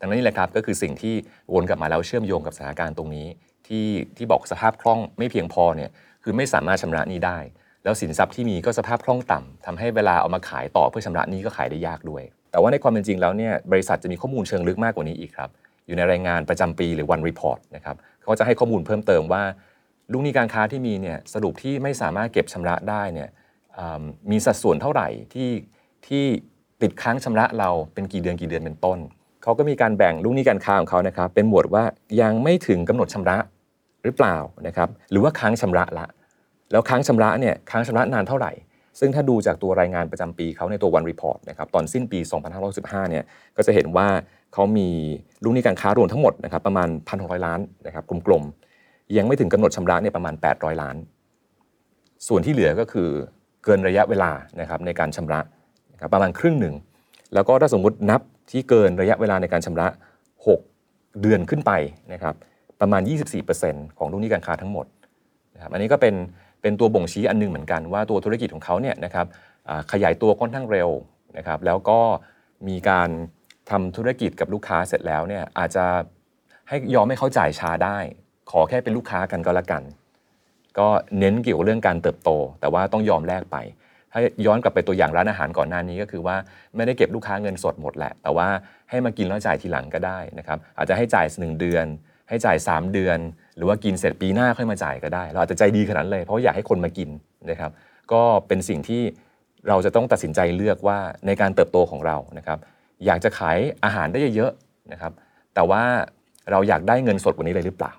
ดังนั้นนี่แหละครับก็คือสิ่งที่วนกลับมาแล้วเชื่อมโยงกับสถานการณ์ตรงนี้ ที่ที่บอกสภาพคล่องไม่เพียงพอเนี่ยคือไม่สามารถชำระหนี้ได้ แล้วสินทรัพย์ที่มีก็สภาพคล่องต่ำทำให้เวลาเอามาขายต่อเพื่อชำระหนี้ก็ขายได้ยากด้วย แต่ว่าในความเป็นจริงแล้วเนี่ยบริษัทจะมีข้อมูลเชิงลึกมากกว่านี้อีกครับ อยู่ในรายงานประจำปีหรือ one report นะครับเขาจะให้ข้อมูลเพิ่มเติมว่าลูกหนี้การค้าที่มีเนี่ยสรุปที่ไม่สามารถเก็บชำระได้เนี่ยมีสัดส่วนเท่าไหร่ที่ที่ติดค้างชำระเราเป็นกี่เดือนกี่เดือนเป็นต้น เขาก็มีการแบ่งลูกหนี้การค้าของเขานะครับเป็นหมวดว่ายังไม่ถึงกำหนดชำระหรือเปล่านะครับหรือว่าค้างชำระละ แล้วค้างชำระเนี่ยค้างชำระนานเท่าไหร่ ซึ่งถ้าดูจากตัวรายงานประจำปีเขาในตัว One Report นะครับตอนสิ้นปี 2515เนี่ยก็จะเห็นว่า เขามีลูกหนี้การค้ารวมทั้งหมดนะครับประมาณ 1,600 ล้านนะครับกลมๆยังไม่ถึงกำหนดชำระเนี่ยประมาณ 800 ล้าน ส่วนที่เหลือก็คือเกินระยะเวลานะครับในการชำระนะครับประมาณครึ่งหนึ่ง แล้วก็ถ้าสมมุตินับที่เกินระยะเวลาในการชำระ 6 เดือนขึ้นไปนะครับประมาณ 24%ของลูกหนี้การค้าทั้งหมดนะครับอันนี้ก็เป็นเป็นตัวบ่งชี้อันหนึงเหมือนกันว่าตัวธุรกิจของเขาเนี่ยนะครับขยายตัวค่อนข้างเร็วนะครับแล้วก็มีการ ทำธุรกิจกับลูกค้าเสร็จแล้วเนี่ยอาจจะให้ยอมให้เขาจ่ายช้าได้ ขอแค่เป็นลูกค้ากันก็แล้วกัน ก็เน้นเกี่ยวกับเรื่องการเติบโต แต่ว่าต้องยอมแลกไป ถ้าย้อนกลับไปตัวอย่างร้านอาหารก่อนหน้านี้ก็คือว่าไม่ได้เก็บลูกค้าเงินสดหมดแหละ แต่ว่าให้มากินแล้วจ่ายทีหลังก็ได้นะครับอาจจะให้จ่ายหนึ่งเดือน ให้จ่าย 3 เดือน หรือว่ากินเสร็จปีหน้าค่อยมาจ่ายก็ได้ เราอาจจะใจดีขนาดเลยเพราะอยากให้คนมากินนะครับก็เป็นสิ่งที่เราจะต้องตัดสินใจเลือกว่าในการเติบโตของเรานะครับ อยากจะขายอาหารได้เยอะๆนะครับ แต่ว่าเราอยากได้เงินสดวันนี้เลยหรือเปล่า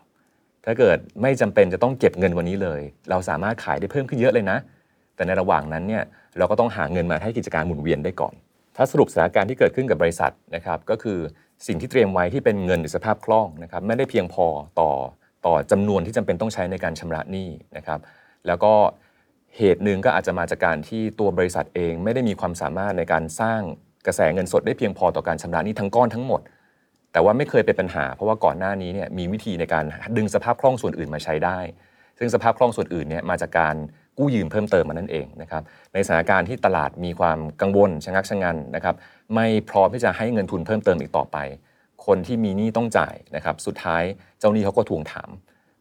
ถ้าเกิดไม่จำเป็นจะต้องเก็บเงินวันนี้เลย เราสามารถขายได้เพิ่มขึ้นเยอะเลยนะ แต่ในระหว่างนั้นเนี่ยเราก็ต้องหาเงินมาให้กิจการหมุนเวียนได้ก่อน ถ้าสรุปสถานการณ์ที่เกิดขึ้นกับบริษัทนะครับ ก็คือสิ่งที่เตรียมไว้ที่เป็นเงินหรือสภาพคล่องนะครับไม่ได้เพียงพอต่อต่อจำนวนที่จำเป็นต้องใช้ในการชำระหนี้นะครับ แล้วก็เหตุหนึ่งก็อาจจะมาจากการที่ตัวบริษัทเองไม่ได้มีความสามารถในการสร้าง กระแสเงินสดได้เพียงพอต่อการชำระหนี้ทั้งก้อนทั้งหมด แต่ว่าไม่เคยเป็นปัญหา เพราะว่าก่อนหน้านี้เนี่ยมีวิธีในการดึงสภาพคล่องส่วนอื่นมาใช้ได้ ซึ่งสภาพคล่องส่วนอื่นเนี่ยมาจากการกู้ยืมเพิ่มเติมมานั่นเองนะครับในสถานการณ์ที่ตลาดมีความกังวลชะงักชะงันนะครับไม่พร้อมที่จะให้เงินทุนเพิ่มเติมอีกต่อไป คนที่มีหนี้ต้องจ่ายนะครับสุดท้ายเจ้าหนี้เขาก็ทวงถาม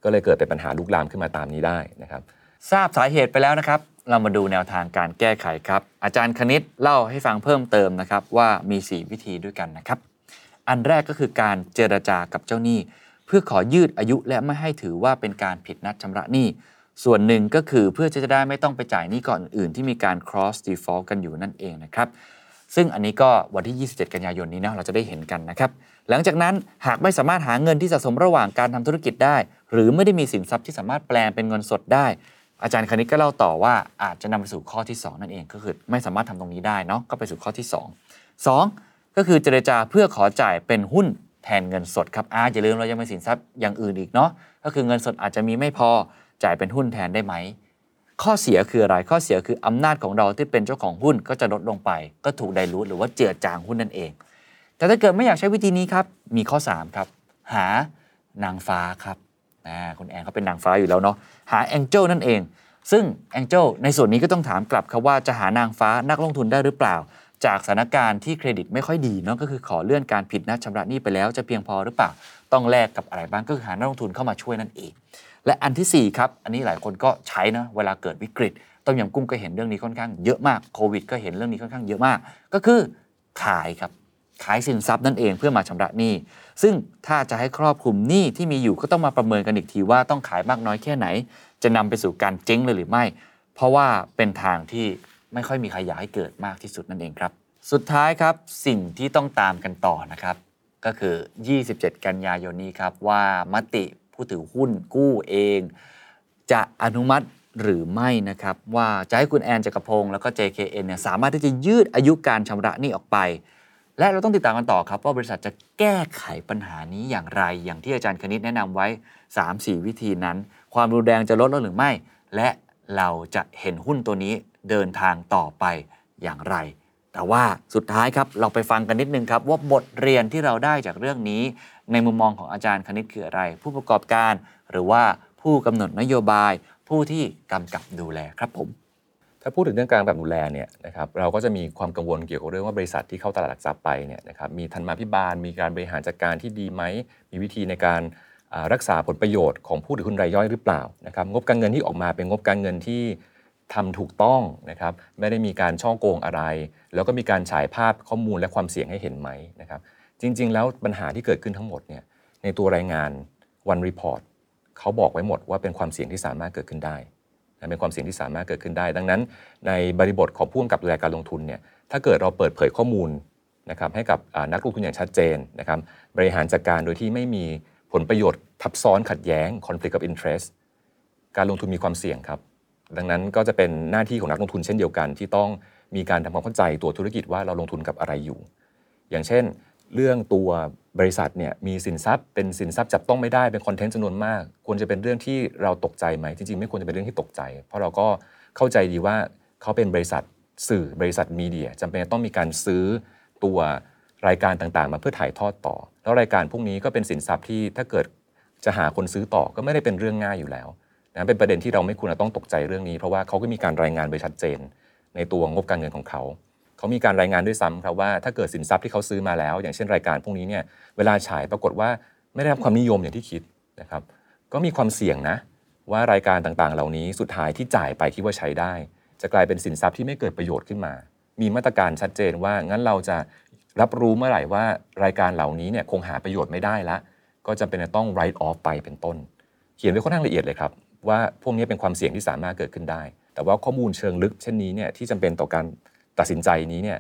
ก็เลยเกิดเป็นปัญหาลุกลามขึ้นมาตามนี้ได้นะครับทราบสาเหตุไปแล้วนะครับ เรามาดูแนวทางการแก้ไขครับ อาจารย์คณิตเล่าให้ฟังเพิ่มเติมนะครับ ว่ามี 4 วิธีด้วยกันนะครับ อันแรกก็คือการเจรจากับเจ้าหนี้ เพื่อขอยืดอายุและไม่ให้ถือว่าเป็นการผิดนัดชำระหนี้ ส่วนหนึ่งก็คือเพื่อจะได้ไม่ต้องไปจ่ายหนี้ก่อนอื่นที่มีการ cross default กันอยู่นั่นเองนะครับซึ่งอันนี้ก็วันที่ 27 กันยายนนี้นะเราจะได้เห็นกันนะครับ หลังจากนั้นหากไม่สามารถหาเงินที่สะสมระหว่างการทำธุรกิจได้ หรือไม่ได้มีสินทรัพย์ที่สามารถแปลงเป็นเงินสดได้ อาจารย์คณิตก็เล่าต่อว่าอาจจะนำไปสู่ข้อที่ 2 นั่นเองก็คือไม่สามารถทำตรงนี้ได้เนาะก็ไปสู่ข้อที่ 2 2 ก็คือเจรจาเพื่อขอจ่ายเป็นหุ้นแทนเงินสดครับอาอย่าลืมเรายังมีสินทรัพย์อย่างอื่นอีกเนาะก็คือเงินสดอาจจะมีไม่พอจ่ายเป็นหุ้นแทนได้ไหมข้อเสียคืออะไรข้อเสียคืออำนาจของเราที่เป็นเจ้าของหุ้นก็จะลดลงไป ก็ถูกไดรูทหรือว่าเจือจางหุ้นนั่นเอง แต่ถ้าเกิดไม่อยากใช้วิธีนี้ครับมีข้อ3ครับหานางฟ้าครับ อ่าคุณแอนเขาเป็นนางฟ้าอยู่แล้วเนาะหาแองเจิลนั่นเอง ซึ่ง Angel ในส่วนนี้ก็ต้องถามกลับครับว่าจะหานางฟ้านักลงทุนได้หรือเปล่า จากสถานการณ์ที่เครดิตไม่ค่อยดีเนาะก็คือขอเลื่อนการผิดนัดชำระหนี้ไปแล้วจะเพียงพอหรือเปล่าต้องแลกกับอะไรบ้างก็คือหานักลงทุนเข้ามาช่วยนั่นเอง และอันที่4ครับอันนี้หลายคนก็ใช้นะเวลาเกิดวิกฤตต้มยำกุ้งก็เห็นเรื่องนี้ค่อนข้างเยอะมากโควิด ก็เห็นเรื่องนี้ค่อนข้างเยอะมาก ก็คือขายครับขายสินทรัพย์นั่นเองเพื่อมาชำระหนี้ ซึ่งถ้าจะให้ครอบคลุมหนี้ที่มีอยู่ก็ต้องมาประเมินกันอีกทีว่าต้องขายมากน้อยแค่ไหน จะนำไปสู่การเจ๊งเลยหรือไม่ เพราะว่าเป็นทางที่ไม่ค่อยมีใครอยากให้เกิดมากที่สุดนั่นเองครับ สุดท้ายครับสิ่งที่ต้องตามกันต่อนะครับ ก็คือ 27 กันยายนนี้ครับว่ามติผู้ถือหุ้นกู้เอง จะอนุมัติหรือไม่นะครับ ว่าจะให้คุณแอนจักรพงศ์แล้วก็ JKN เนี่ยสามารถที่จะยืดอายุการชำระหนี้ออกไป และเราต้องติดตามกันต่อครับ ว่าบริษัทจะแก้ไขปัญหานี้อย่างไร อย่างที่อาจารย์คณิตแนะนำไว้ 3-4 วิธีนั้น ความรุนแรงจะลดลงหรือไม่ และเราจะเห็นหุ้นตัวนี้เดินทางต่อไปอย่างไร แต่ว่าสุดท้ายครับเราไปฟังกันนิดนึงครับ ว่าบทเรียนที่เราได้จากเรื่องนี้ ในมุมมองของอาจารย์คณิตคืออะไร ผู้ประกอบการ หรือว่าผู้กำหนดนโยบาย ผู้ที่กำกับดูแลครับผม ถ้าพูดถึงเรื่องการแบบดูแลเนี่ยนะครับเราก็จะมีความกังวลเกี่ยวกับเรื่องว่าบริษัทที่เข้าตลาดหลักทรัพย์ไปเนี่ยนะครับมีธรรมาภิบาลมีการบริหารจัดการที่ดีไหมมีวิธีในการรักษาผลประโยชน์ของผู้ถือหุ้นรายย่อยหรือเปล่านะครับงบการเงินที่ออกมาเป็นงบการเงินที่ทำถูกต้องนะครับไม่ได้มีการช่อโกงอะไร แล้วก็มีการฉายภาพข้อมูลและความเสี่ยงให้เห็นไหมนะครับจริง ๆ แล้วปัญหาที่เกิดขึ้นทั้งหมดเนี่ยในตัวรายงาน One Report เขาบอกไว้หมดว่าเป็นความเสี่ยงที่สามารถเกิดขึ้นได้ เป็นความเสี่ยงที่สามารถเกิดขึ้นได้ ดังนั้น ในบริบทของผู้กำกับดูแลการลงทุนเนี่ยถ้าเกิดเราเปิดเผยข้อมูลนะครับให้กับนักลงทุนอย่างชัดเจนนะครับบริหารจัดการโดยที่ไม่มีผลประโยชน์ทับซ้อนขัดแย้ง conflict of interest การลงทุนมีความเสี่ยงครับ ดังนั้นก็จะเป็นหน้าที่ของนักลงทุนเช่นเดียวกัน ที่ต้องมีการทำความเข้าใจตัวธุรกิจว่าเราลงทุนกับอะไรอยู่ อย่างเช่น เรื่องตัวบริษัทเนี่ยมีสินทรัพย์เป็นสินทรัพย์จับต้องไม่ได้เป็นคอนเทนต์จำนวนมาก ควรจะเป็นเรื่องที่เราตกใจไหมจริงๆ ไม่ควรจะเป็นเรื่องที่ตกใจ เพราะเราก็เข้าใจดีว่าเขาเป็นบริษัทสื่อบริษัทมีเดียจำเป็นต้องมีการซื้อตัวรายการต่างๆ มาเพื่อถ่ายทอดต่อ แล้วรายการพวกนี้ก็เป็นสินทรัพย์ที่ถ้าเกิดจะหาคนซื้อต่อก็ไม่ได้เป็นเรื่องง่ายอยู่แล้วนะเป็นประเด็นที่เราไม่ควรจะต้องตกใจเรื่องนี้ เพราะว่าเขาก็มีการรายงานไปชัดเจน ในตัวงบการเงินของเขา เขามีการรายงานด้วยซ้ำครับว่าถ้าเกิดสินทรัพย์ที่เขาซื้อมาแล้ว อย่างเช่นรายการพวกนี้เนี่ยเวลาฉายปรากฏว่าไม่ได้รับความนิยมอย่างที่คิดนะครับก็มีความเสี่ยงนะ ว่ารายการต่างๆ เหล่านี้สุดท้ายที่จ่ายไปคิดว่าใช้ได้ จะกลายเป็นสินทรัพย์ที่ไม่เกิดประโยชน์ขึ้นมา มีมาตรการชัดเจนว่างั้นเราจะรับรู้เมื่อไหร่ว่ารายการเหล่านี้เนี่ยคงหาประโยชน์ไม่ได้ละก็จะเป็นต้อง write off ไปเป็นต้น เขียนไว้ค่อนข้างละเอียดเลยครับ ว่าพวกนี้เป็นความเสี่ยงที่สามารถเกิดขึ้นได้ แต่ว่าข้อมูลเชิงลึกเช่นนี้เนี่ยที่จำเป็นต่อการ ตัดสินใจนี้เนี่ย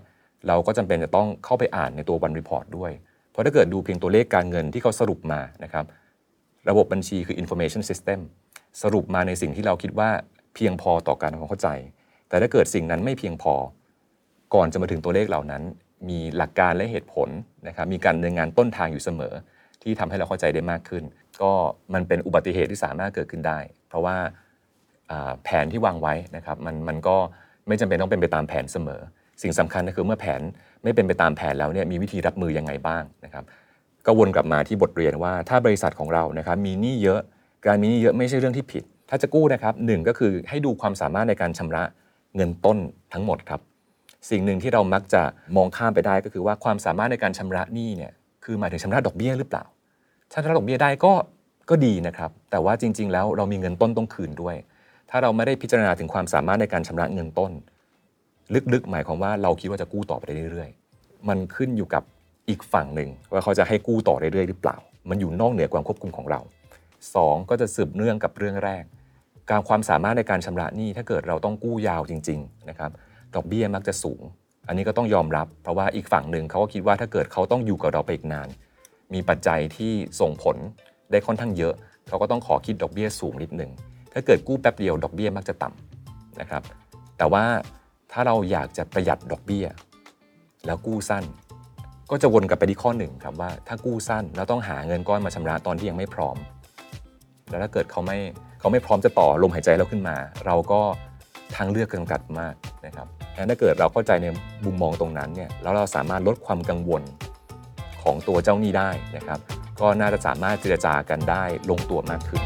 เราก็จำเป็นจะต้องเข้าไปอ่านในตัว One Report ด้วย เพราะถ้าเกิดดูเพียงตัวเลขการเงินที่เขาสรุปมานะครับระบบบัญชีคือ information system สรุปมาในสิ่งที่เราคิดว่าเพียงพอต่อการทำความเข้าใจ แต่ถ้าเกิดสิ่งนั้นไม่เพียงพอ ก่อนจะมาถึงตัวเลขเหล่านั้น มีหลักการและเหตุผลนะครับมีการดำเนินงานต้นทางอยู่เสมอ ที่ทำให้เราเข้าใจได้มากขึ้น ก็มันเป็นอุบัติเหตุที่สามารถเกิดขึ้นได้ เพราะว่าแผนที่วางไว้นะครับมันมันก็ ไม่จำเป็นต้องเป็นไปตามแผนเสมอ สิ่งสำคัญก็คือเมื่อแผนไม่เป็นไปตามแผนแล้วเนี่ยมีวิธีรับมือยังไงบ้างนะครับก็วนกลับมาที่บทเรียนว่าถ้าบริษัทของเรานะครับมีหนี้เยอะการมีหนี้เยอะไม่ใช่เรื่องที่ผิด ถ้าจะกู้นะครับหนึ่งก็คือให้ดูความสามารถในการชำระเงินต้นทั้งหมดครับ สิ่งหนึ่งที่เรามักจะมองข้ามไปได้ก็คือว่าความสามารถในการชำระหนี้เนี่ยคือหมายถึงชำระดอกเบี้ยหรือเปล่า ถ้าชำระดอกเบี้ยได้ก็ก็ดีนะครับ แต่ว่าจริง ๆ แล้วเรามีเงินต้นต้องคืนด้วย ถ้าเราไม่ได้พิจารณาถึงความสามารถในการชำระเงินต้น ลึกๆ หมายความว่าเราคิดว่าจะกู้ต่อไปเรื่อยๆ มันขึ้นอยู่กับอีกฝั่งหนึ่งว่าเขาจะให้กู้ต่อเรื่อยๆหรือเปล่า มันอยู่นอกเหนือความควบคุมของเราสองก็จะสืบเนื่องกับเรื่องแรก การความสามารถในการชำระหนี้ถ้าเกิดเราต้องกู้ยาวจริงๆนะครับดอกเบี้ยมักจะสูง อันนี้ก็ต้องยอมรับ เพราะว่าอีกฝั่งหนึ่งเขาก็คิดว่าถ้าเกิดเขาต้องอยู่กับเราไปอีกนาน มีปัจจัยที่ส่งผลได้ค่อนข้างเยอะ เขาก็ต้องขอคิดดอกเบี้ยสูงนิดหนึ่ง ถ้าเกิดกู้แป๊บเดียวดอกเบี้ยมักจะต่ำนะครับ แต่ว่าถ้าเราอยากจะประหยัดดอกเบี้ย แล้วกู้สั้น ก็จะวนกลับไปที่ข้อหนึ่งครับว่าถ้ากู้สั้นแล้วต้องหาเงินก้อนมาชำระตอนที่ยังไม่พร้อม แล้วถ้าเกิดเขาไม่เขาไม่พร้อมจะต่อลมหายใจเราขึ้นมา เราก็ทางเลือกจำกัดมากนะครับงั้นถ้าเกิดเราเข้าใจในมุมมองตรงนั้นเนี่ยแล้วเราสามารถลดความกังวลของตัวเจ้าหนี้ได้นะครับ ก็น่าจะสามารถเจรจากันได้ลงตัวมากขึ้น